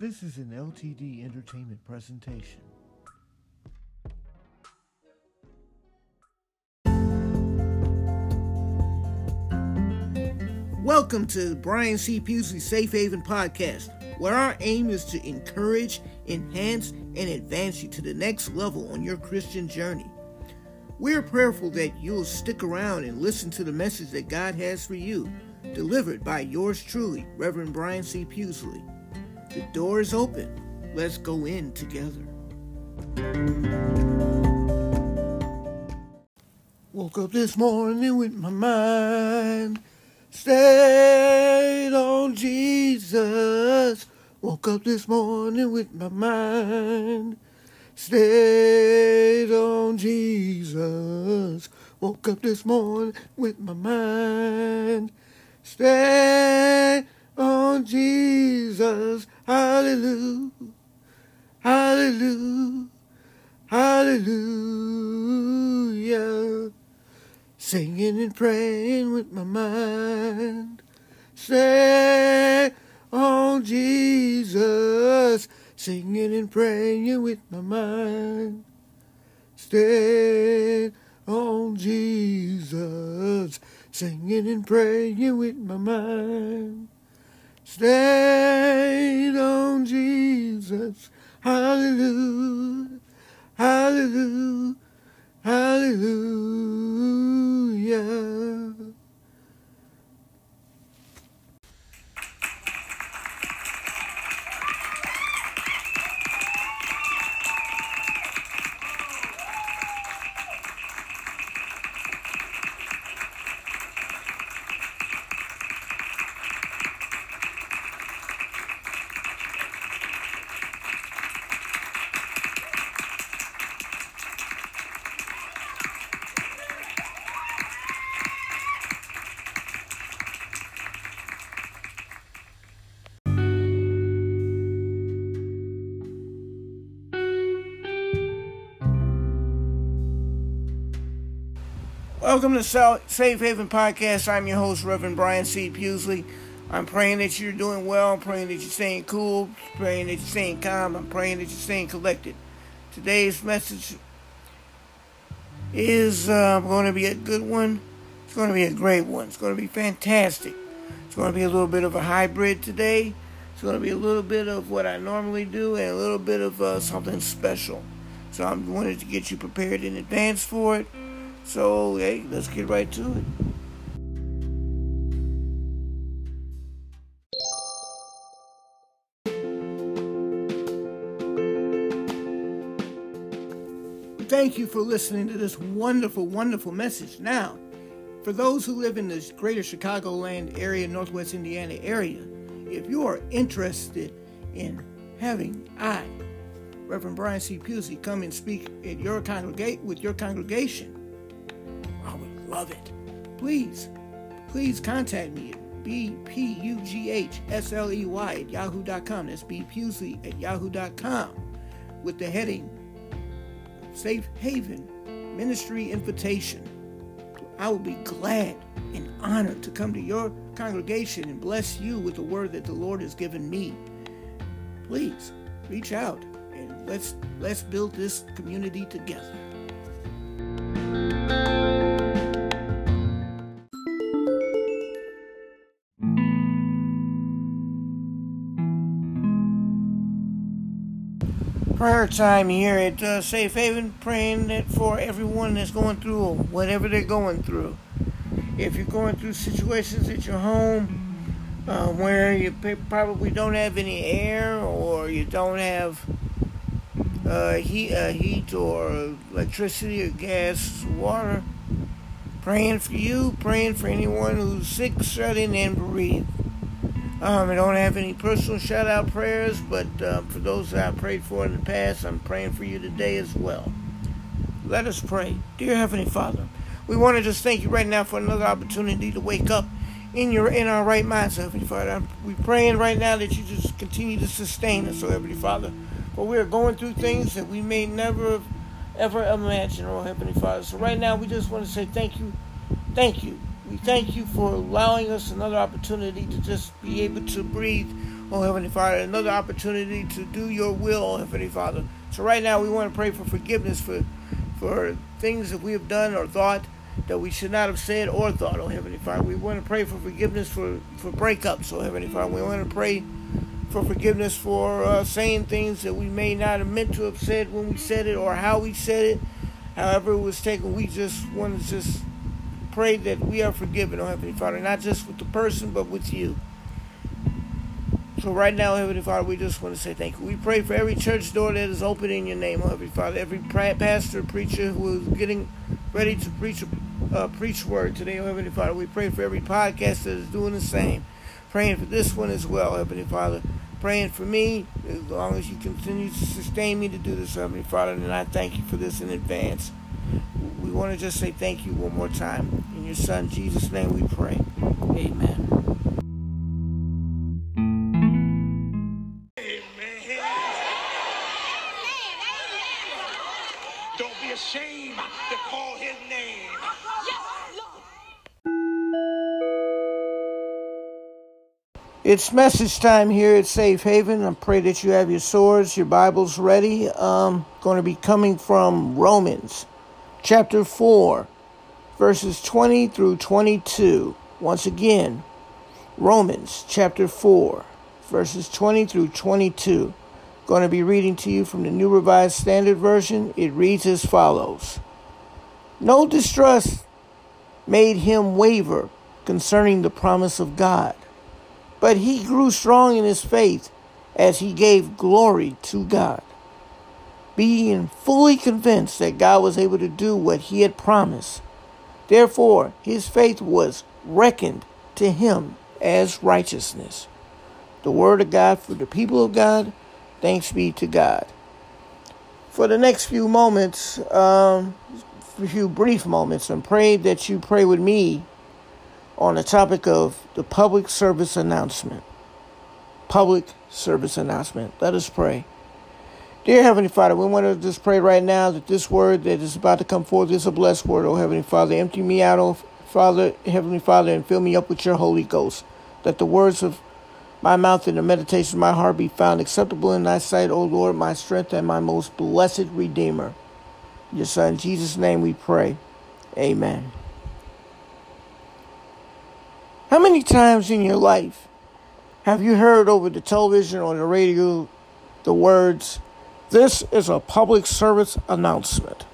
This is an LTD Entertainment presentation. Welcome to Brian C. Pughsley Safe Haven Podcast, where our aim is to encourage, enhance, and advance you to the next level on your Christian journey. We're prayerful that you'll stick around and listen to the message that God has for you, delivered by yours truly, Reverend Brian C. Pughsley. The door is open. Let's go in together. Woke up this morning with my mind stayed on Jesus. Woke up this morning with my mind stayed on Jesus. Woke up this morning with my mind stayed on Jesus. Hallelujah. Hallelujah. Hallelujah. Singing and praying with my mind. Stay on oh, Jesus. Singing and praying with my mind. Stay on oh, Jesus. Singing and praying with my mind. Stayed on Jesus. Hallelujah. Hallelujah. Hallelujah. Welcome to Safe Haven Podcast. I'm your host, Reverend Brian C. Pughsley. I'm praying that you're doing well. I'm praying that you're staying cool. I'm praying that you're staying calm. I'm praying that you're staying collected. Today's message is uh, going to be a good one. It's going to be a great one. It's going to be fantastic. It's going to be a little bit of a hybrid today. It's going to be a little bit of what I normally do and a little bit of uh, something special. So I am wanted to get you prepared in advance for it. So, hey, let's get right to it. Thank you for listening to this wonderful, wonderful message. Now, for those who live in the greater Chicagoland area, Northwest Indiana area, if you are interested in having I, Reverend Brian C. Pusey, come and speak at your congregate with your congregation, love it. Please, please contact me at bpughsley at yahoo.com. That's bpughsley at yahoo.com with the heading Safe Haven Ministry Invitation. I will be glad and honored to come to your congregation and bless you with the word that the Lord has given me. Please reach out and let's let's build this community together. Prayer time here at uh, Safe Haven, praying that for everyone that's going through whatever they're going through. If you're going through situations at your home uh, where you probably don't have any air or you don't have uh, heat, uh, heat or electricity or gas, water, praying for you, praying for anyone who's sick, shut in, and bereaved. Um, I don't have any personal shout out prayers, but uh, for those that I prayed for in the past, I'm praying for you today as well. Let us pray. Dear Heavenly Father, we want to just thank you right now for another opportunity to wake up in your in our right minds, Heavenly Father. We're praying right now that you just continue to sustain us, oh Heavenly Father. For we are going through things that we may never have ever imagine, oh Heavenly Father. So right now we just want to say thank you, thank you we thank you for allowing us another opportunity to just be able to breathe oh Heavenly Father, another opportunity to do your will, oh Heavenly Father. So right now we want to pray for forgiveness for for things that we have done or thought that we should not have said or thought, oh Heavenly Father. We want to pray for forgiveness for, for breakups, oh Heavenly Father. We want to pray for forgiveness for uh, saying things that we may not have meant to have said when we said it or how we said it. However it was taken, we just want to just pray that we are forgiven, oh Heavenly Father, not just with the person, but with you. So right now, Heavenly Father, we just want to say thank you. We pray for every church door that is open in your name, oh Heavenly Father. Every pastor, preacher who is getting ready to preach uh, preach word today, oh Heavenly Father. We pray for every podcast that is doing the same. Praying for this one as well, Heavenly Father. Praying for me as long as you continue to sustain me to do this, Heavenly Father. And I thank you for this in advance. We want to just say thank you one more time. In your Son, Jesus' name, we pray. Amen. It's message time here at Safe Haven. I pray that you have your swords, your Bibles ready. Um, going to be coming from Romans chapter 4, verses 20 through 22. Once again, Romans chapter 4, verses 20 through 22. Going to be reading to you from the New Revised Standard Version. It reads as follows No distrust made him waver concerning the promise of God but he grew strong in his faith as he gave glory to God, being fully convinced that God was able to do what he had promised. Therefore, his faith was reckoned to him as righteousness. The word of God for the people of God. Thanks be to God. For the next few moments, um, a few brief moments, and pray that you pray with me on the topic of the public service announcement. Public service announcement. Let us pray. Dear Heavenly Father, we want to just pray right now that this word that is about to come forth is a blessed word, oh Heavenly Father. Empty me out, oh Father, Heavenly Father, and fill me up with your Holy Ghost. That the words of my mouth and the meditation of my heart be found acceptable in thy sight, O Lord, my strength and my most blessed Redeemer. Your Son, Jesus' name we pray. Amen. How many times in your life have you heard over the television or the radio the words, This is a public service announcement?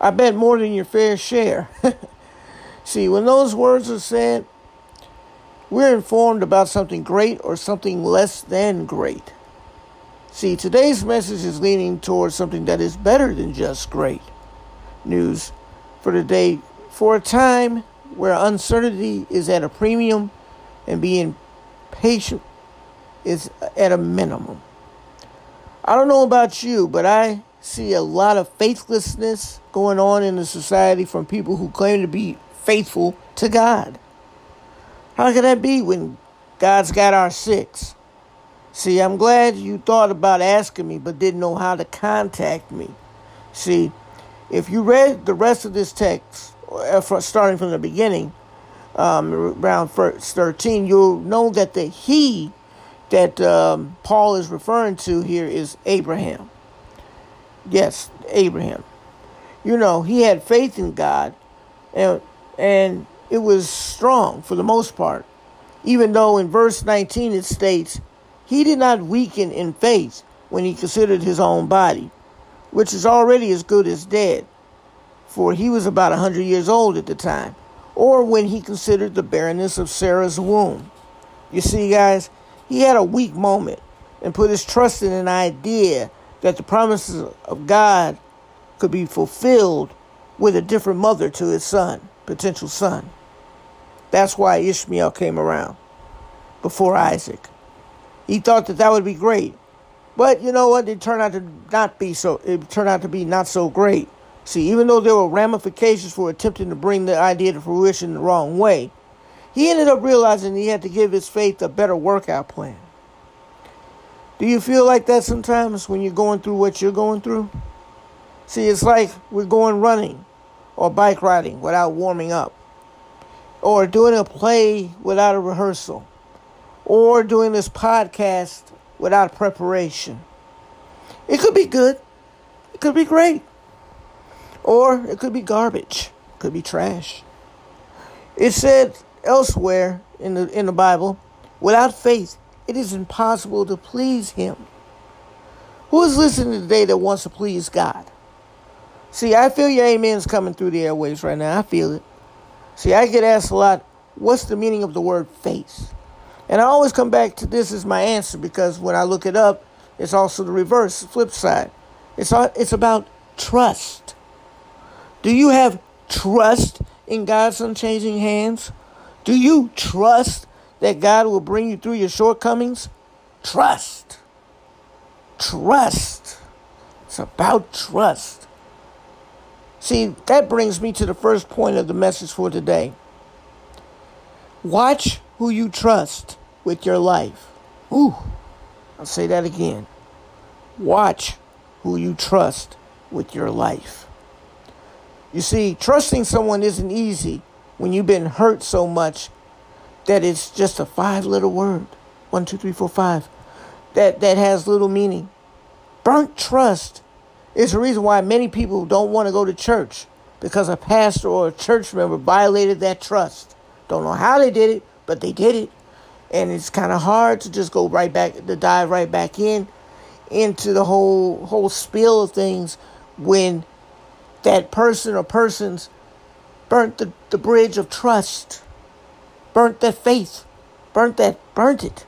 I bet more than your fair share. See, when those words are said, we're informed about something great or something less than great. See, today's message is leaning towards something that is better than just great news for the day. For a time, where uncertainty is at a premium and being patient is at a minimum. I don't know about you, but I see a lot of faithlessness going on in the society from people who claim to be faithful to God. How can that be when God's got our six? See, I'm glad you thought about asking me but didn't know how to contact me. See, if you read the rest of this text, uh, starting from the beginning, um, around verse 13, you'll know that the he that um, Paul is referring to here is Abraham. Yes, Abraham. You know, he had faith in God, and, and it was strong for the most part. Even though in verse 19 it states, he did not weaken in faith when he considered his own body, which is already as good as dead for he was about a 100 years old at the time, or when he considered the barrenness of Sarah's womb. You see, guys, he had a weak moment and put his trust in an idea that the promises of God could be fulfilled with a different mother to his son, potential son. That's why Ishmael came around before Isaac. He thought that that would be great. But you know what? It turned out to not be so. It turned out to be not so great. See, even though there were ramifications for attempting to bring the idea to fruition the wrong way, he ended up realizing he had to give his faith a better workout plan. Do you feel like that sometimes when you're going through what you're going through? See, it's like we're going running or bike riding without warming up, or doing a play without a rehearsal, or doing this podcast without preparation. It could be good. It could be great. Or it could be garbage. It could be trash. It said elsewhere in the in the Bible, without faith, it is impossible to please him. Who is listening today that wants to please God? See, I feel your amens coming through the airwaves right now. I feel it. See, I get asked a lot, what's the meaning of the word faith? And I always come back to this as my answer because when I look it up, it's also the reverse, the flip side. It's, it's about trust. Do you have trust in God's unchanging hands? Do you trust that God will bring you through your shortcomings? Trust. Trust. It's about trust. See, that brings me to the first point of the message for today. Watch who you trust with your life. Ooh, I'll say that again. Watch who you trust with your life. You see, trusting someone isn't easy when you've been hurt so much that it's just a five little word. One, two, three, four, five. That that has little meaning. Burnt trust is the reason why many people don't want to go to church because a pastor or a church member violated that trust. Don't know how they did it, but they did it. And it's kind of hard to just go right back to dive right back in into the whole whole spiel of things when that person or persons burnt the, the bridge of trust burnt that faith, burnt that, burnt it.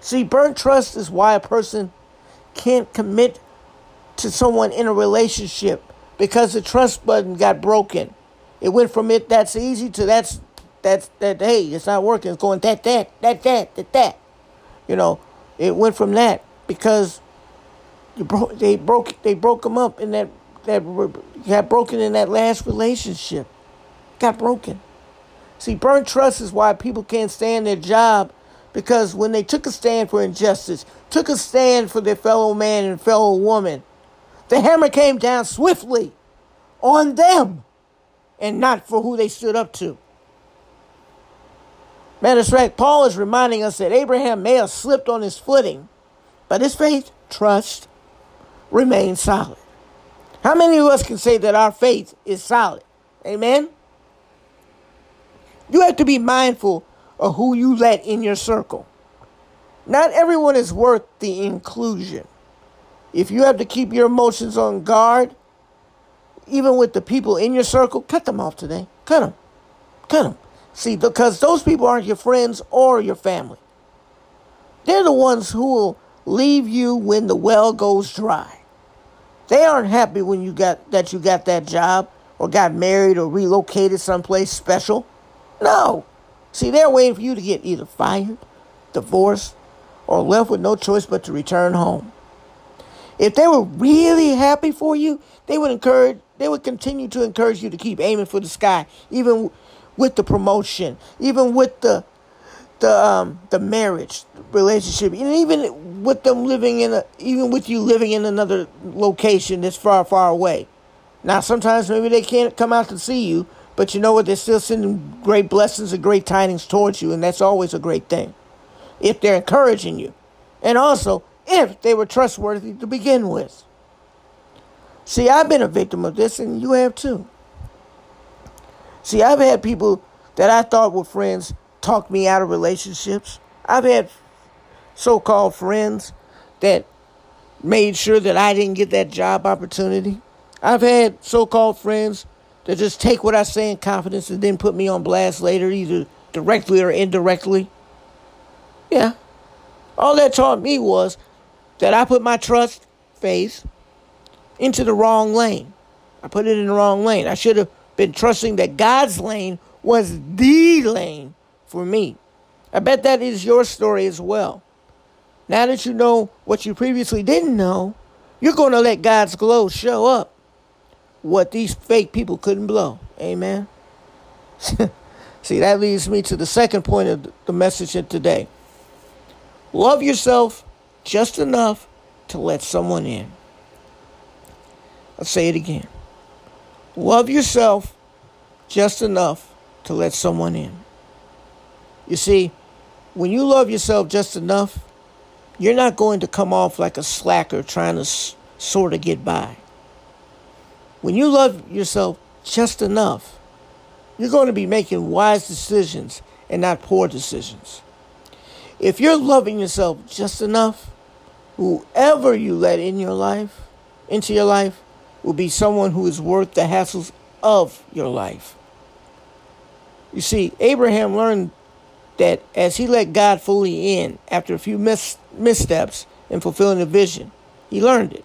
See, burnt trust is why a person can't commit to someone in a relationship because the trust button got broken. It went from it that's easy to that's that's that hey, it's not working. It's going that that that that that that. You know, it went from that because you broke they broke they broke them up in that that got broken in that last relationship. Got broken. See, burnt trust is why people can't stand their job because when they took a stand for injustice, took a stand for their fellow man and fellow woman, the hammer came down swiftly on them and not for who they stood up to. Matter of fact, Paul is reminding us that Abraham may have slipped on his footing, but his faith, trust, remained solid. How many of us can say that our faith is solid? Amen? You have to be mindful of who you let in your circle. Not everyone is worth the inclusion. If you have to keep your emotions on guard, even with the people in your circle, cut them off today. Cut them. Cut them. See, because those people aren't your friends or your family. They're the ones who will leave you when the well goes dry. They aren't happy when you got that you got that job or got married or relocated someplace special. No. See, they're waiting for you to get either fired, divorced, or left with no choice but to return home. If they were really happy for you, they would encourage they would continue to encourage you to keep aiming for the sky, even with the promotion, even with the the um the marriage relationship, and even with them living in a even with you living in another location that's far far away. Now sometimes maybe they can't come out to see you, but you know what? They're still sending great blessings and great tidings towards you, and that's always a great thing. If they're encouraging you. And also, if they were trustworthy to begin with. See, I've been a victim of this, and you have too. See, I've had people that I thought were friends talk me out of relationships. I've had so called friends that made sure that I didn't get that job opportunity. I've had so called friends to just take what I say in confidence and then put me on blast later, either directly or indirectly. Yeah. All that taught me was that I put my trust, faith, into the wrong lane. I put it in the wrong lane. I should have been trusting that God's lane was the lane for me. I bet that is your story as well. Now that you know what you previously didn't know, you're going to let God's glow show up what these fake people couldn't blow. Amen. See, that leads me to the second point of the message today. Love yourself just enough to let someone in. I'll say it again. Love yourself just enough to let someone in. You see, when you love yourself just enough, you're not going to come off like a slacker trying to s- sort of get by. When you love yourself just enough, you're going to be making wise decisions and not poor decisions. If you're loving yourself just enough, whoever you let in your life, into your life, will be someone who is worth the hassles of your life. You see, Abraham learned that as he let God fully in after a few mis- missteps in fulfilling the vision, he learned it.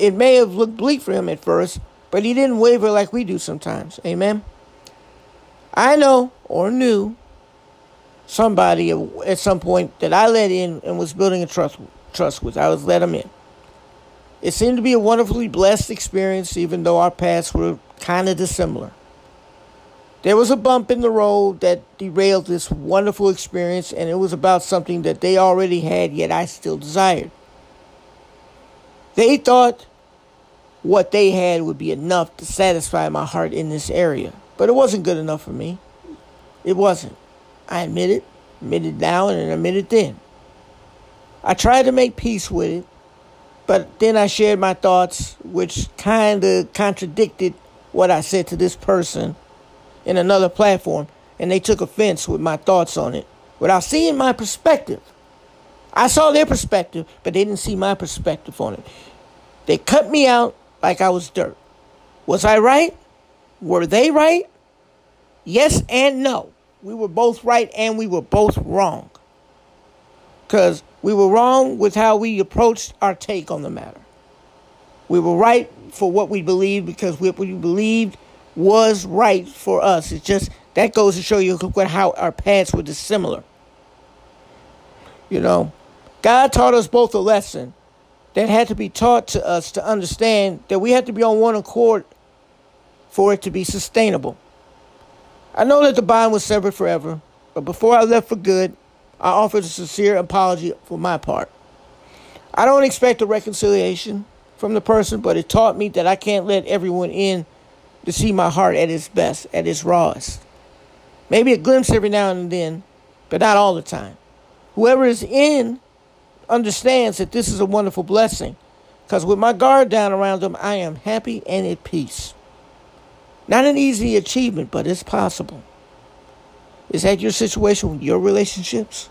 It may have looked bleak for him at first, but he didn't waver like we do sometimes. Amen. I know or knew somebody at some point that I let in and was building a trust trust with. I was let him in. It seemed to be a wonderfully blessed experience, even though our paths were kind of dissimilar. There was a bump in the road that derailed this wonderful experience, and it was about something that they already had, yet I still desired. They thought what they had would be enough to satisfy my heart in this area, but it wasn't good enough for me. It wasn't. I admit it, admit it now, and admit it then. I tried to make peace with it, but then I shared my thoughts, which kind of contradicted what I said to this person in another platform, and they took offense with my thoughts on it without seeing my perspective. I saw their perspective, but they didn't see my perspective on it. They cut me out like I was dirt. Was I right? Were they right? Yes and no. We were both right and we were both wrong. Because we were wrong with how we approached our take on the matter. We were right for what we believed because what we believed was right for us. It's just that goes to show you how our paths were dissimilar. You know, God taught us both a lesson that had to be taught to us to understand that we had to be on one accord for it to be sustainable. I know that the bond was severed forever, but before I left for good, I offered a sincere apology for my part. I don't expect a reconciliation from the person, but it taught me that I can't let everyone in to see my heart at its best, at its rawest. Maybe a glimpse every now and then, but not all the time. Whoever is in understands that this is a wonderful blessing, because with my guard down around them, I am happy and at peace. Not an easy achievement, but it's possible. Is that your situation with your relationships?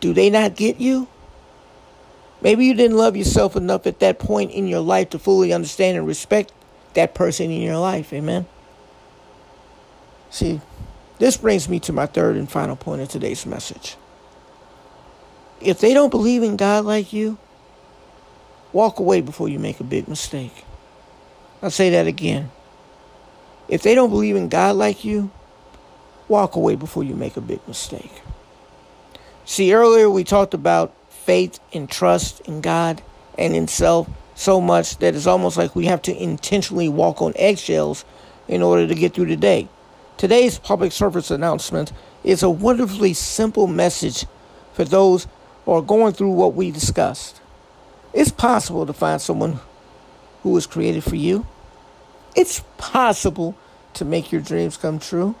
Do they not get you? Maybe you didn't love yourself enough at that point in your life to fully understand and respect that person in your life. Amen. See, this brings me to my third and final point of today's message. If they don't believe in God like you, walk away before you make a big mistake. I'll say that again. If they don't believe in God like you, walk away before you make a big mistake. See, earlier we talked about faith and trust in God and in self so much that it's almost like we have to intentionally walk on eggshells in order to get through the day. Today's public service announcement is a wonderfully simple message for those are going through what we discussed. It's possible to find someone who was created for you. It's possible to make your dreams come true.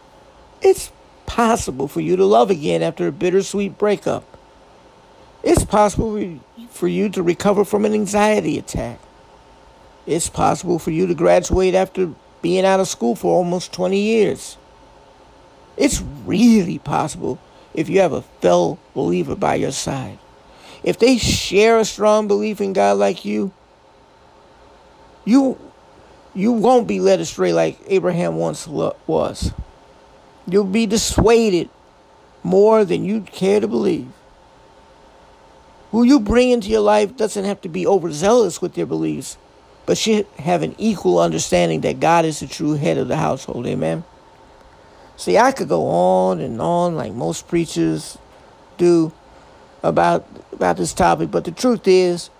It's possible for you to love again after a bittersweet breakup. It's possible for you to recover from an anxiety attack. It's possible for you to graduate after being out of school for almost 20 years. It's really possible if you have a fellow believer by your side. If they share a strong belief in God like you, you you won't be led astray like Abraham once was. You'll be dissuaded more than you care to believe. Who you bring into your life doesn't have to be overzealous with their beliefs, but should have an equal understanding that God is the true head of the household. Amen. See, I could go on and on like most preachers do about about this topic, but the truth is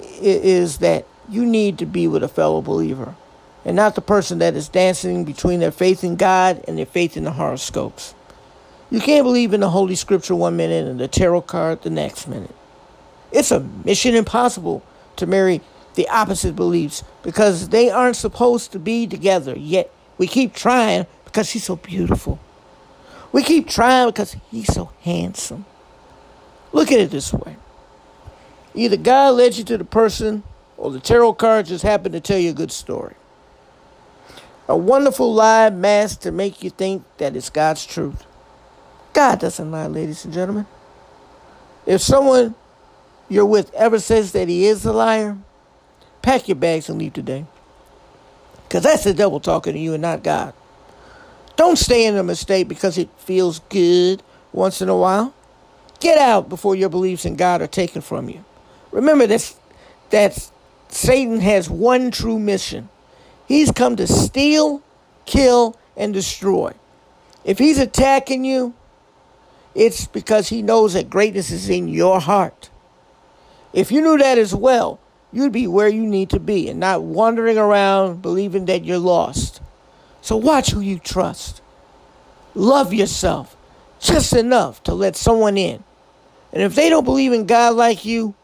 is that you need to be with a fellow believer and not the person that is dancing between their faith in God and their faith in the horoscopes. You can't believe in the Holy Scripture one minute and the tarot card the next minute. It's a mission impossible to marry the opposite beliefs because they aren't supposed to be together, yet we keep trying because she's so beautiful. We keep trying because he's so handsome. Look at it this way. Either God led you to the person or the tarot card just happened to tell you a good story. A wonderful lie masked to make you think that it's God's truth. God doesn't lie, ladies and gentlemen. If someone you're with ever says that he is a liar, pack your bags and leave today. Because that's the devil talking to you and not God. Don't stay in a mistake because it feels good once in a while. Get out before your beliefs in God are taken from you. Remember this that Satan has one true mission. He's come to steal, kill, and destroy. If he's attacking you, it's because he knows that greatness is in your heart. If you knew that as well, you'd be where you need to be and not wandering around believing that you're lost. So watch who you trust. Love yourself just enough to let someone in. And if they don't believe in God like you,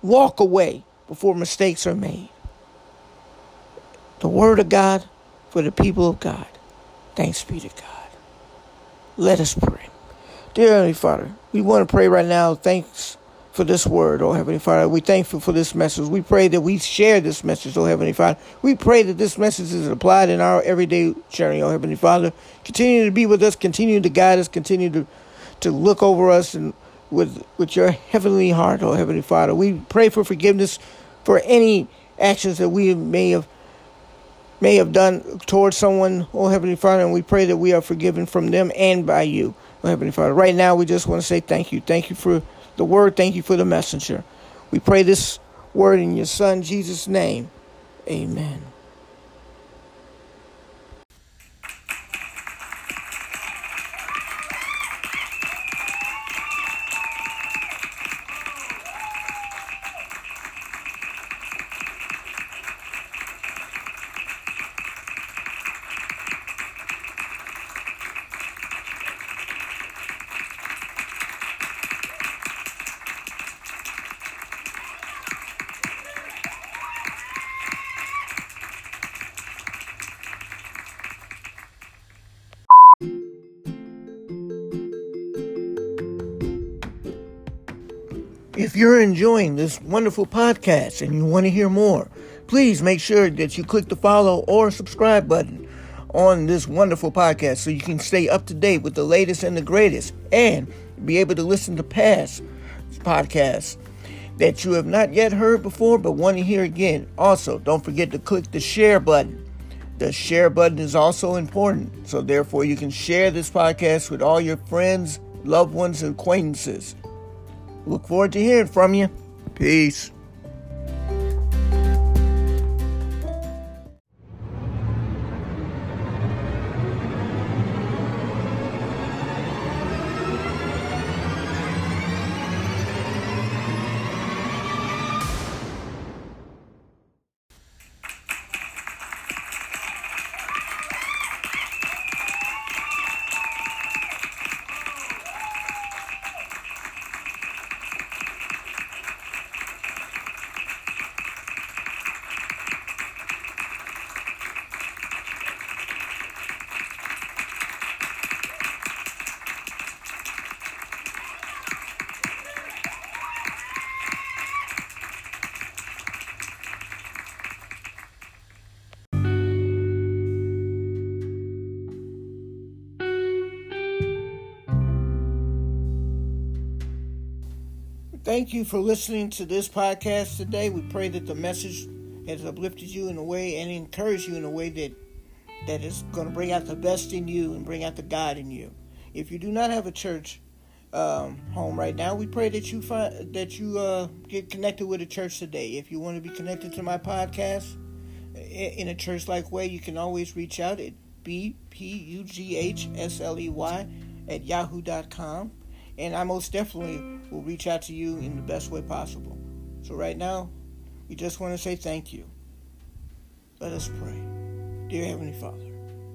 walk away before mistakes are made. The Word of God for the people of God. Thanks be to God. Let us pray. Dear Heavenly Father, we want to pray right now. Thanks for this word, oh Heavenly Father. We thankful for this message. We pray that we share this message, oh Heavenly Father. We pray that this message is applied in our everyday journey, oh Heavenly Father. Continue to be with us, continue to guide us, continue to, to look over us and with with your heavenly heart, oh Heavenly Father. We pray for forgiveness for any actions that we may have may have done towards someone, oh Heavenly Father, and we pray that we are forgiven from them and by you, oh Heavenly Father. Right now, we just want to say thank you. Thank you for the word. Thank you for the messenger. We pray this word in your son Jesus' name. Amen. If you're enjoying this wonderful podcast and you want to hear more, please make sure that you click the follow or subscribe button on this wonderful podcast so you can stay up to date with the latest and the greatest and be able to listen to past podcasts that you have not yet heard before but want to hear again. Also, don't forget to click the share button. The share button is also important, so therefore you can share this podcast with all your friends, loved ones, and acquaintances. Look forward to hearing from you. Peace. Thank you for listening to this podcast today. We pray that the message has uplifted you in a way and encouraged you in a way that that is going to bring out the best in you and bring out the God in you. If you do not have a church um, home right now, we pray that you find that you uh, get connected with a church today. If you want to be connected to my podcast in a church-like way, you can always reach out at bpughsley at yahoo.com and I most definitely will reach out to you in the best way possible. So, right now, we just want to say thank you. Let us pray. Dear Heavenly Father,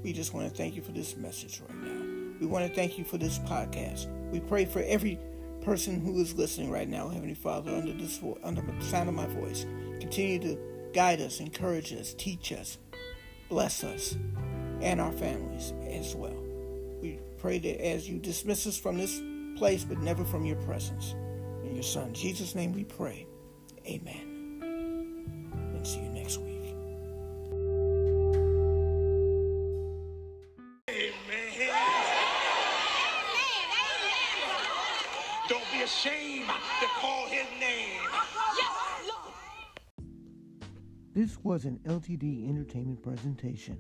we just want to thank you for this message right now. We want to thank you for this podcast. We pray for every person who is listening right now, Heavenly Father, under this vo- under the sound of my voice. Continue to guide us, encourage us, teach us, bless us, and our families as well. We pray that as you dismiss us from this place, but never from your presence. In your Son, Jesus' name we pray. Amen. And see you next week. Amen. Don't be ashamed to call his name. This was an LTD Entertainment presentation.